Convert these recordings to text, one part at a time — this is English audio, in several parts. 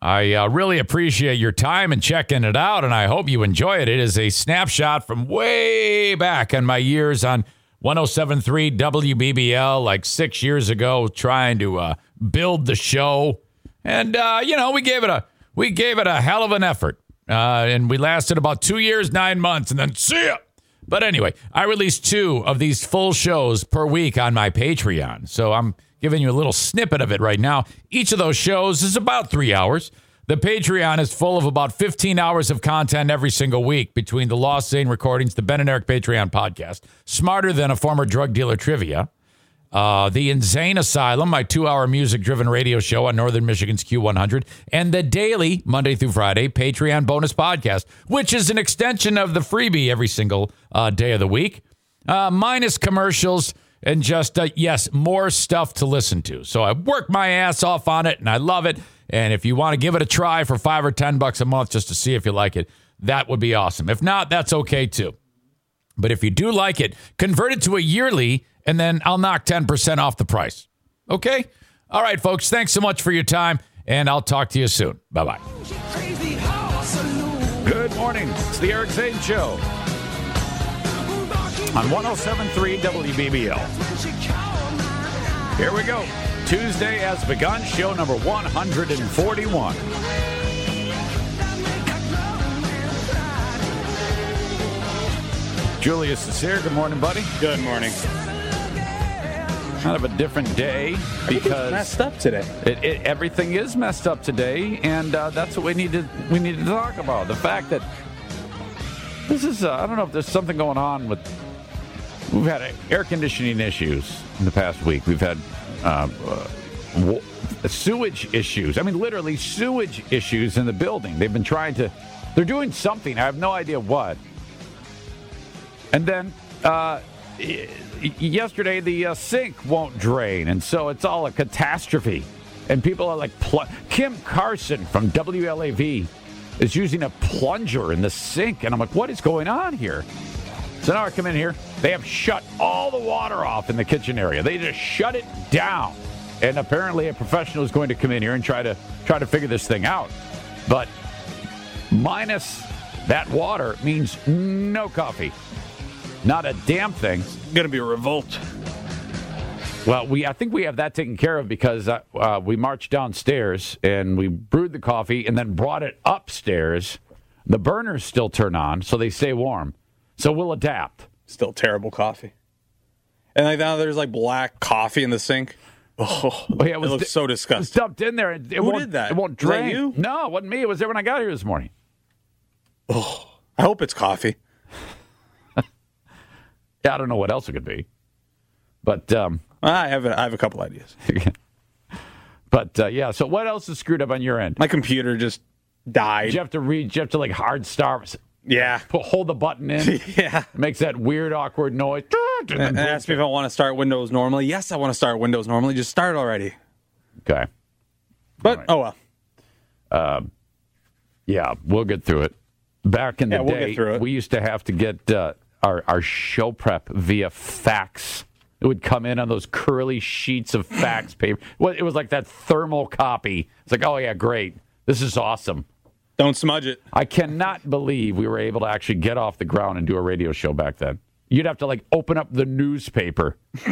I uh, really appreciate your time and checking it out, and I hope you enjoy it. It is a snapshot from way back in my years on 1073 WBBL, like six years ago, trying to uh, build the show. And, uh, you know, we gave it a we gave it a hell of an effort. Uh, and we lasted about two years, nine months, and then see ya. But anyway, I release two of these full shows per week on my Patreon. So I'm giving you a little snippet of it right now. Each of those shows is about three hours. The Patreon is full of about 15 hours of content every single week between the Lost Zane recordings, the Ben and Eric Patreon podcast, Smarter Than a Former Drug Dealer Trivia, uh, the Insane Asylum, my two hour music driven radio show on Northern Michigan's Q100, and the daily, Monday through Friday, Patreon bonus podcast, which is an extension of the freebie every single uh, day of the week, uh, minus commercials and just, uh, yes, more stuff to listen to. So I work my ass off on it and I love it. And if you want to give it a try for five or 10 bucks a month just to see if you like it, that would be awesome. If not, that's okay too. But if you do like it, convert it to a yearly and then I'll knock 10% off the price. Okay? All right, folks. Thanks so much for your time, and I'll talk to you soon. Bye bye. Good morning. It's the Eric Zane Show on 1073 WBBL. Here we go. Tuesday has begun, show number 141. Julius is here. Good morning, buddy. Good morning. Kind of a different day because Messed up today. it, it, everything is messed up today, and uh, that's what we need to we need to talk about. The fact that this is uh, I don't know if there's something going on with we've had air conditioning issues in the past week. We've had uh, uh, sewage issues. I mean, literally sewage issues in the building. They've been trying to they're doing something. I have no idea what. And then uh, yesterday, the uh, sink won't drain, and so it's all a catastrophe. And people are like, pl- Kim Carson from WLAV is using a plunger in the sink, and I'm like, what is going on here? So now I come in here. They have shut all the water off in the kitchen area. They just shut it down. And apparently, a professional is going to come in here and try to try to figure this thing out. But minus that water means no coffee. Not a damn thing. It's Gonna be a revolt. Well, we I think we have that taken care of because uh, uh, we marched downstairs and we brewed the coffee and then brought it upstairs. The burners still turn on, so they stay warm. So we'll adapt. Still terrible coffee. And like now there's like black coffee in the sink. Oh, Oh, yeah, it, looks di- so It was disgusting. dumped in there. It, it Who won't, did that? It won't drain. you? No, it wasn't me. It was there when I got here this morning. Oh, I hope it's coffee. Yeah, I don't know what else it could be, but um, I have a, I have a couple ideas. but uh, yeah. So what else is screwed up on your end? My computer just Did died. you have to read? Did you have to like hard start? Yeah. Put, hold the button in. Yeah. Makes that weird, awkward noise. And asked me if I want to start Windows normally. Yes, I want to start Windows normally. Just start already. Okay. But Right. oh well. Yeah, we'll get through it. Back in the Yeah, we'll day, it. we used to have to get uh, our our show prep via fax. It would come in on those curly sheets of fax paper. It was like that thermal copy. It's like, oh yeah, great. This is awesome. Don't smudge it. I cannot believe we were able to actually get off the ground and do a radio show back then. You'd have to like open up the newspaper.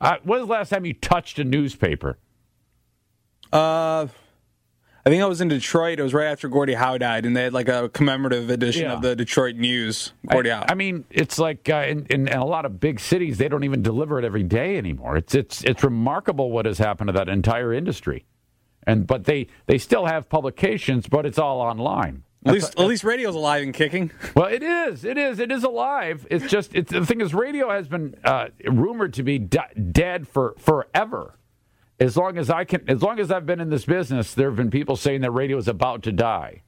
uh, when was the last time you touched a newspaper? Uh, I think I was in Detroit. It was right after Gordie Howe died, and they had like a commemorative edition Yeah. of the Detroit News. Gordie I, Howe. I mean, it's like uh, in, in, in a lot of big cities, they don't even deliver it every day anymore. It's it's it's remarkable what has happened to that entire industry, and but they they still have publications, but it's all online. At least, at least radio's alive and kicking. Well, it is. It is. It is alive. It's just it's, the thing is, radio has been uh, rumored to be d- dead for forever. As long as I can, as long as I've been in this business, there have been people saying that radio is about to die.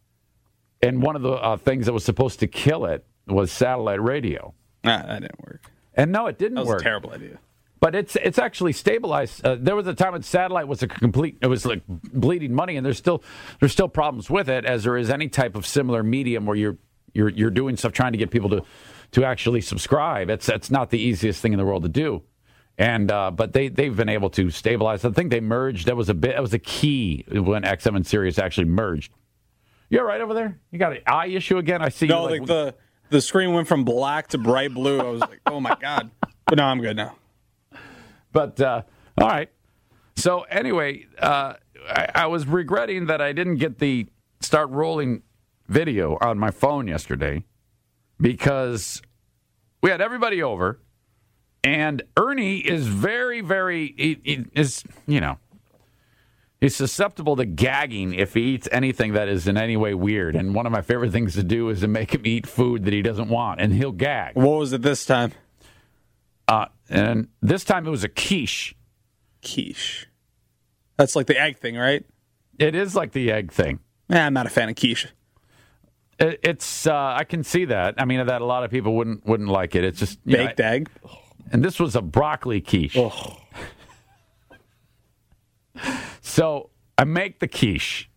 And one of the uh, things that was supposed to kill it was satellite radio. Nah, that didn't work. And no, it didn't That was work. a terrible idea. But it's it's actually stabilized. Uh, there was a time when satellite was a complete it was like bleeding money, and there's still there's still problems with it, as there is any type of similar medium where you're you're you're doing stuff trying to get people to to actually subscribe. It's it's not the easiest thing in the world to do. And uh, but they they've been able to stabilize. I think they merged. That was a bit. That was a key when XM and Sirius actually merged. You're right over there. You got an eye issue again. I see. No, you like the the screen went from black to bright blue. I was like, oh my god. But no, I'm good now. But uh, all right. So anyway, uh, I, I was regretting that I didn't get the start rolling video on my phone yesterday because we had everybody over, and Ernie is very, very he, he is you know he's susceptible to gagging if he eats anything that is in any way weird. And one of my favorite things to do is to make him eat food that he doesn't want, and he'll gag. What was it this time? Uh, and this time it was a quiche. Quiche. That's like the egg thing, right? It is like the egg thing. Yeah, I'm not a fan of quiche. It, it's uh, I can see that. I mean that a lot of people wouldn't wouldn't like it. It's just you know, Baked egg. and this was a broccoli quiche. So I make the quiche.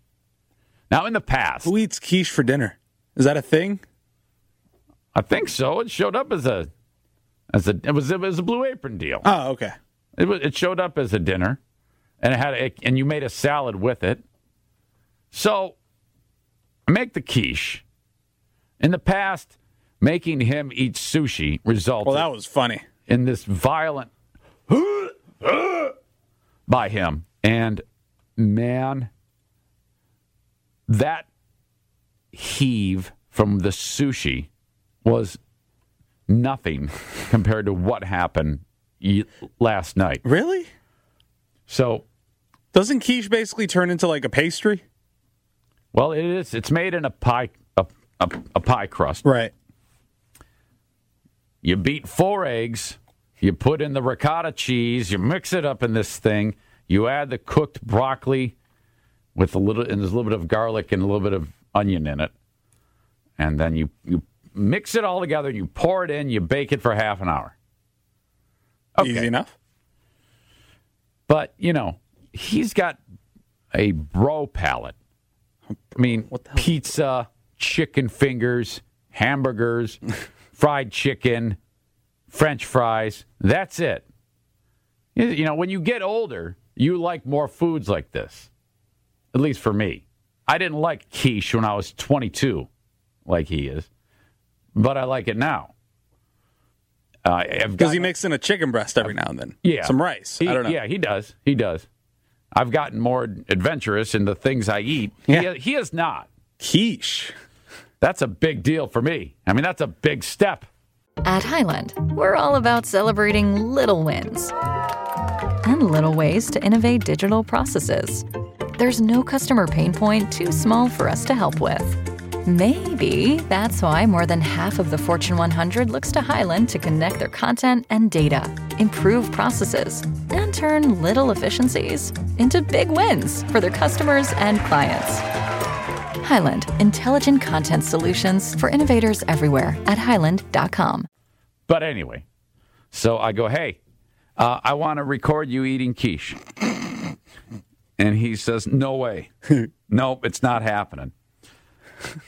Now in the past, Who eats quiche for dinner? Is that a thing? I think so. It showed up as a as a it was it was a blue apron deal. Oh, okay. It was, it showed up as a dinner, and it had a, and you made a salad with it. So, I make the quiche. In the past, making him eat sushi resulted Well, that was funny. in this violent by him, and man, that heave from the sushi was nothing compared to what happened last night. Really? So, Doesn't quiche basically turn into like a pastry? well, it is. It's made in a pie, a, a, a pie crust. Right. You beat four eggs. You put in the ricotta cheese. You mix it up in this thing. You add the cooked broccoli with a little, and there's a little bit of garlic and a little bit of onion in it. And then you, you mix it all together. You pour it in. You bake it for half an hour. Easy enough. But, you know, he's got a bro palate. I mean, pizza, chicken fingers, hamburgers, fried chicken, french fries. That's it. You you know, when you get older, you like more foods like this. At least for me. I didn't like quiche when I was 22, like he is, but I like it now. Uh, Because he makes in a chicken breast every now and then. yeah. Some rice. He- I don't know. Yeah, he does. He does. I've gotten more adventurous in the things I eat. Yeah. He, he is not. Quiche. That's a big deal for me. I mean, that's a big step. At Highland, we're all about celebrating little wins and little ways to innovate digital processes. There's no customer pain point too small for us to help with. Maybe that's why more than half of the Fortune 100 looks to Highland to connect their content and data, improve processes, and turn little efficiencies into big wins for their customers and clients. Highland, intelligent content solutions for innovators everywhere at highland.com. But anyway, so I go, hey, uh, I want to record you eating quiche. And he says, no way. nope, it's not happening.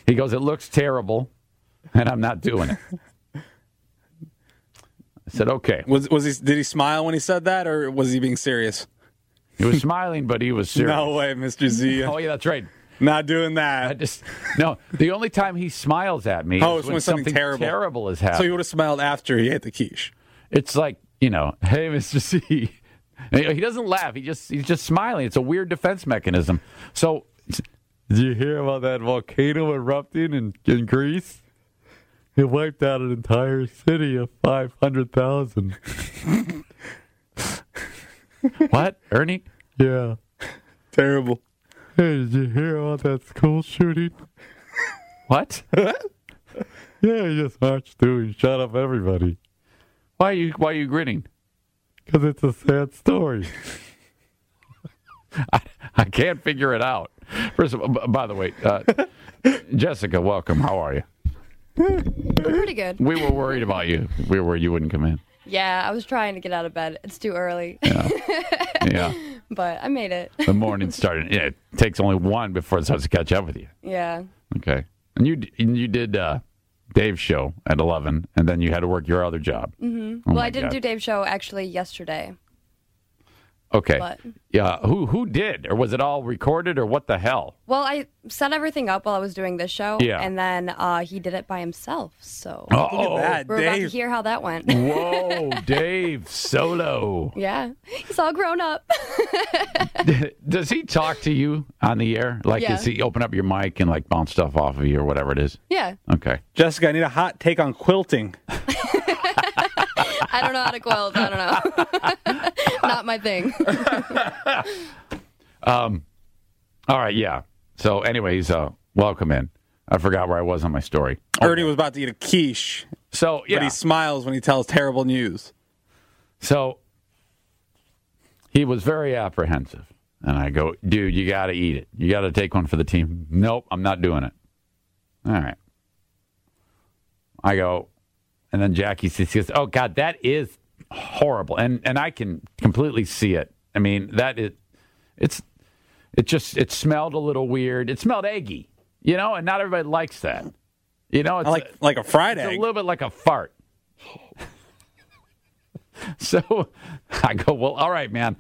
He goes, it looks terrible, and I'm not doing it. I said, okay. Was was he? Did he smile when he said that, or was he being serious? He was smiling, but he was serious. No way, Mr. Z. Oh, yeah, that's right. Not doing I that. just no. The only time he smiles at me Oh, is when, when something terrible. terrible is So he would have smiled after he ate the quiche. it's like you know, hey, Mister C. He doesn't laugh. He just he's just smiling. It's a weird defense mechanism. So, did you hear about that volcano erupting in, in Greece? It wiped out an entire city of five hundred thousand. what, Ernie? Yeah. Terrible. Hey, did you hear about that school shooting? What? yeah, he just marched through and shot up everybody. Why are you Why are you grinning? Because it's a sad story. I, I can't figure it out. First of all, by the way, uh, Jessica, welcome. How are you? Pretty good. We were worried about you. We were worried you wouldn't come in. Yeah, I was trying to get out of bed. It's too early, Yeah, but I made it. the morning started. Yeah, it takes only one before it starts to catch up with you. Yeah. Okay, and you you did uh, Dave's show at eleven, and then you had to work your other job. Mm-hmm. well, I didn't do Dave's show actually yesterday. Okay. But- Yeah. Who who did, or was it all recorded, or what the hell? Well, I set everything up while I was doing this show. Yeah. And then uh, he did it by himself. So Oh, That we're about to hear how that went. whoa, Dave solo. yeah. He's all grown up. Does he talk to you on the air? Like, Yeah. does he open up your mic and like bounce stuff off of you or whatever it is? yeah. Okay. Jessica, I need a hot take on quilting. I don't know how to quilt. I don't know. Not my thing. Um, all right. Yeah. So, anyways, uh, welcome in. I forgot where I was on my story. Ernie was about to eat a quiche, So, but yeah. he smiles when he tells terrible news. So he was very apprehensive. And I go, dude, you got to eat it. You got to take one for the team. Nope, I'm not doing it. All right. I go, and then Jackie says, goes, oh, God, that is horrible. And, and I can completely see it. I mean, that is, it's, it just, it smelled a little weird. It smelled eggy, you know, and not everybody likes that. You know, it's I like like a fried it's egg. a little bit like a fart. so I go, well, all right, man,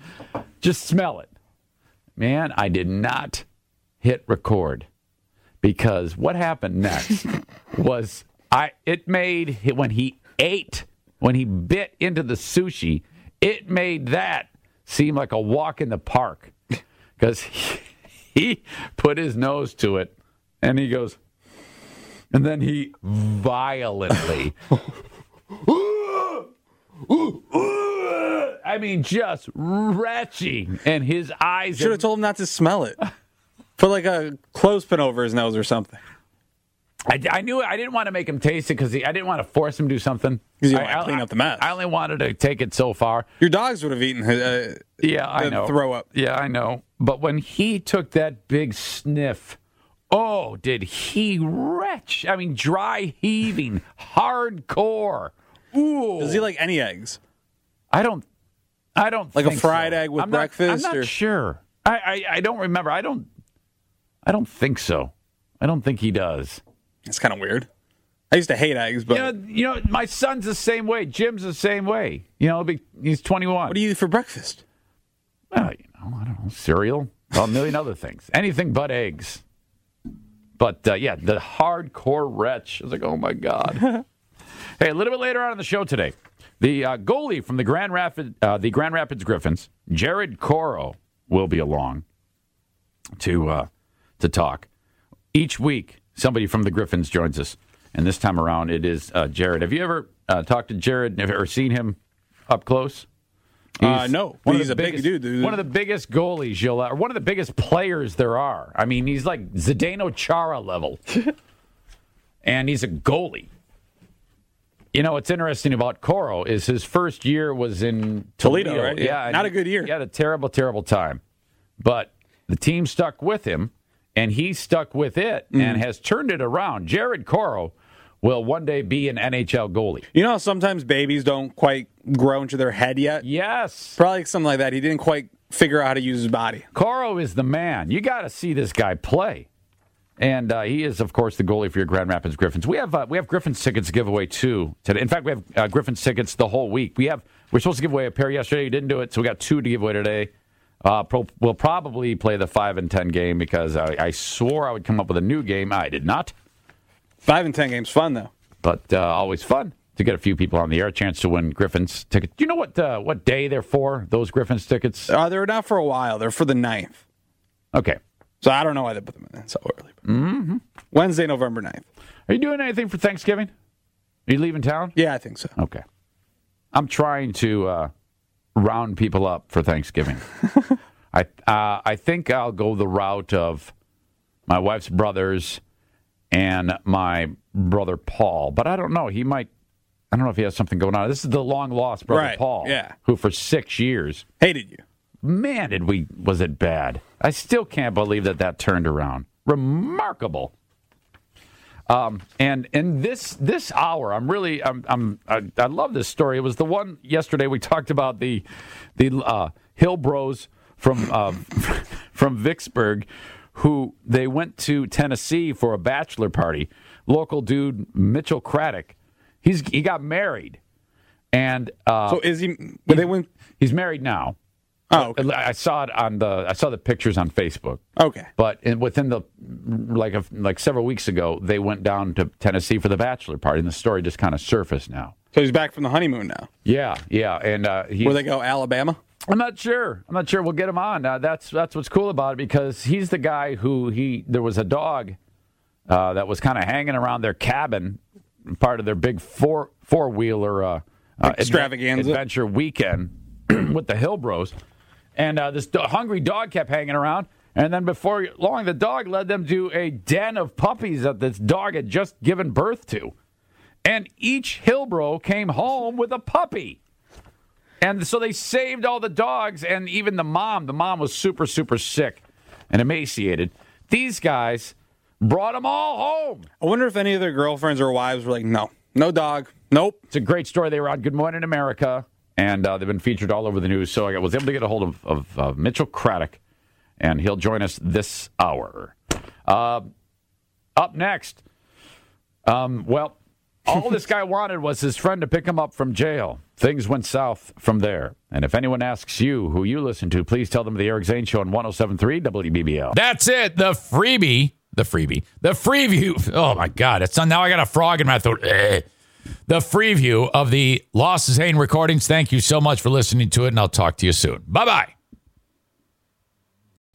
just smell it. Man, I did not hit record because what happened next was I it made when he ate when he bit into the sushi, it made that seem like a walk in the park because he, he put his nose to it and he goes, and then he violently. I mean, just retching, and his eyes. Should have told him not to smell it. Put like a clothespin over his nose or something. I, I knew I didn't want to make him taste it because I didn't want to force him to do something. 'Cause you I- wanna I- clean up the mess. I only wanted to take it so far. Your dogs would have eaten uh, Yeah, I know. throw up. Yeah, I know. But when he took that big sniff, oh, did he retch? I mean, dry heaving, hardcore. Ooh. Does he like any eggs? I don't. I don't Like a fried so. egg with I'm not- breakfast, I'm not or- sure. I, I I don't remember. I don't. I don't think so. I don't think he does. It's kind of weird. I used to hate eggs, but You know, you know, my son's the same way. Jim's the same way. You know, be, he's 21. what do you eat for breakfast? Well, you know, I don't know, cereal, a million other things, anything but eggs. But uh, yeah, the hardcore wretch. I was like, oh my god. hey, a little bit later on in the show today, the uh, goalie from the Grand Rapids, uh, the Grand Rapids Griffins, Jared Coreau, will be along to uh, to talk. Each week, somebody from the Griffins joins us, and this time around, it is uh, Jared. Have you ever uh, talked to Jared or seen him up close? Uh, no. one of He's the a big biggest- dude, dude. One of the biggest goalies you'll, or one of the biggest players there are. I mean, he's like Zdeno Chara level, and he's a goalie. You know what's interesting about Coreau is his first year was in Toledo, Toledo, right? Yeah. and Not a good year. He had a terrible, terrible time, but the team stuck with him, and he stuck with it Mm. and has turned it around. Jared Coreau will one day be an NHL goalie. You know, sometimes babies don't quite grow into their head yet. Yes, Probably something like that. He didn't quite figure out how to use his body. Coreau is the man. You got to see this guy play. And uh, he is, of course, the goalie for your Grand Rapids Griffins. We have uh, we have Griffins tickets to give away too today. In fact, we have uh, Griffins tickets the whole week. We have we're supposed to give away a pair yesterday. You didn't do it, so we got two to give away today. Uh, pro, we'll probably play the five and ten game because I, I swore I would come up with a new game. I did not, Five and ten games, fun though. but uh, always fun to get a few people on the air, a chance to win Griffins tickets. Do you know what uh, what day they're for? Those Griffins tickets? Uh, they were not for a while. They're for the ninth. Okay. So I don't know why they put them in so early. Mm-hmm. Wednesday, November 9th. Are you doing anything for Thanksgiving? Are you leaving town? Yeah, I think so. Okay. I'm trying to uh, round people up for Thanksgiving. I uh, I think I'll go the route of my wife's brothers and my brother Paul. But I don't know. He might. I don't know if he has something going on. This is the long lost brother Right, Paul, yeah. who for six years, Hated you. man, did we was it bad? I still can't believe that that turned around. Remarkable. Um, and in this this hour, I'm really I'm, I'm I, I love this story. It was the one yesterday we talked about the the uh, Hill Bros from uh, from Vicksburg, who they went to Tennessee for a bachelor party. Local dude Mitchell Kraddick, he's he got married, and uh, So is he? They went. he's married now. Oh, okay. I saw it on the I saw the pictures on Facebook. okay. But in, within the like a, like several weeks ago, they went down to Tennessee for the bachelor party, and the story just kind of surfaced now. So he's back from the honeymoon now. Yeah, yeah, and uh. Where they go, Alabama. I'm not sure. I'm not sure. We'll get him on. Uh, that's that's what's cool about it because he's the guy who he. There was a dog uh, that was kind of hanging around their cabin, part of their big four four wheeler uh, uh, Extravaganza. adventure weekend with the Hillbros, and uh, this do- hungry dog kept hanging around. And then before long, the dog led them to a den of puppies that this dog had just given birth to, and each Hillbro came home with a puppy. And so they saved all the dogs and even the mom. The mom was super, super sick and emaciated. These guys brought them all home. I wonder if any of their girlfriends or wives were like, no, no dog, nope. It's a great story. They were on Good Morning America, and uh, they've been featured all over the news. So I was able to get a hold of, of uh, Mitchell Kraddick, and he'll join us this hour. Uh, up next, um, well, all this guy wanted was his friend to pick him up from jail. Things went south from there. And if anyone asks you who you listen to, please tell them the Eric Zane Show on 1073 WBBL. That's it. The freebie. The freebie. The freeview. Oh, my God. It's on now I got a frog in my throat. The freeview of the Lost Zane recordings. Thank you so much for listening to it, and I'll talk to you soon. Bye bye.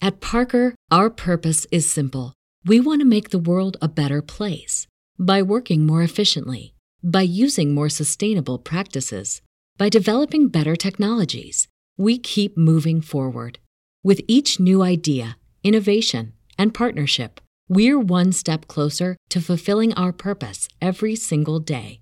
At Parker, our purpose is simple. We want to make the world a better place by working more efficiently, by using more sustainable practices, by developing better technologies. We keep moving forward. With each new idea, innovation, and partnership, we're one step closer to fulfilling our purpose every single day.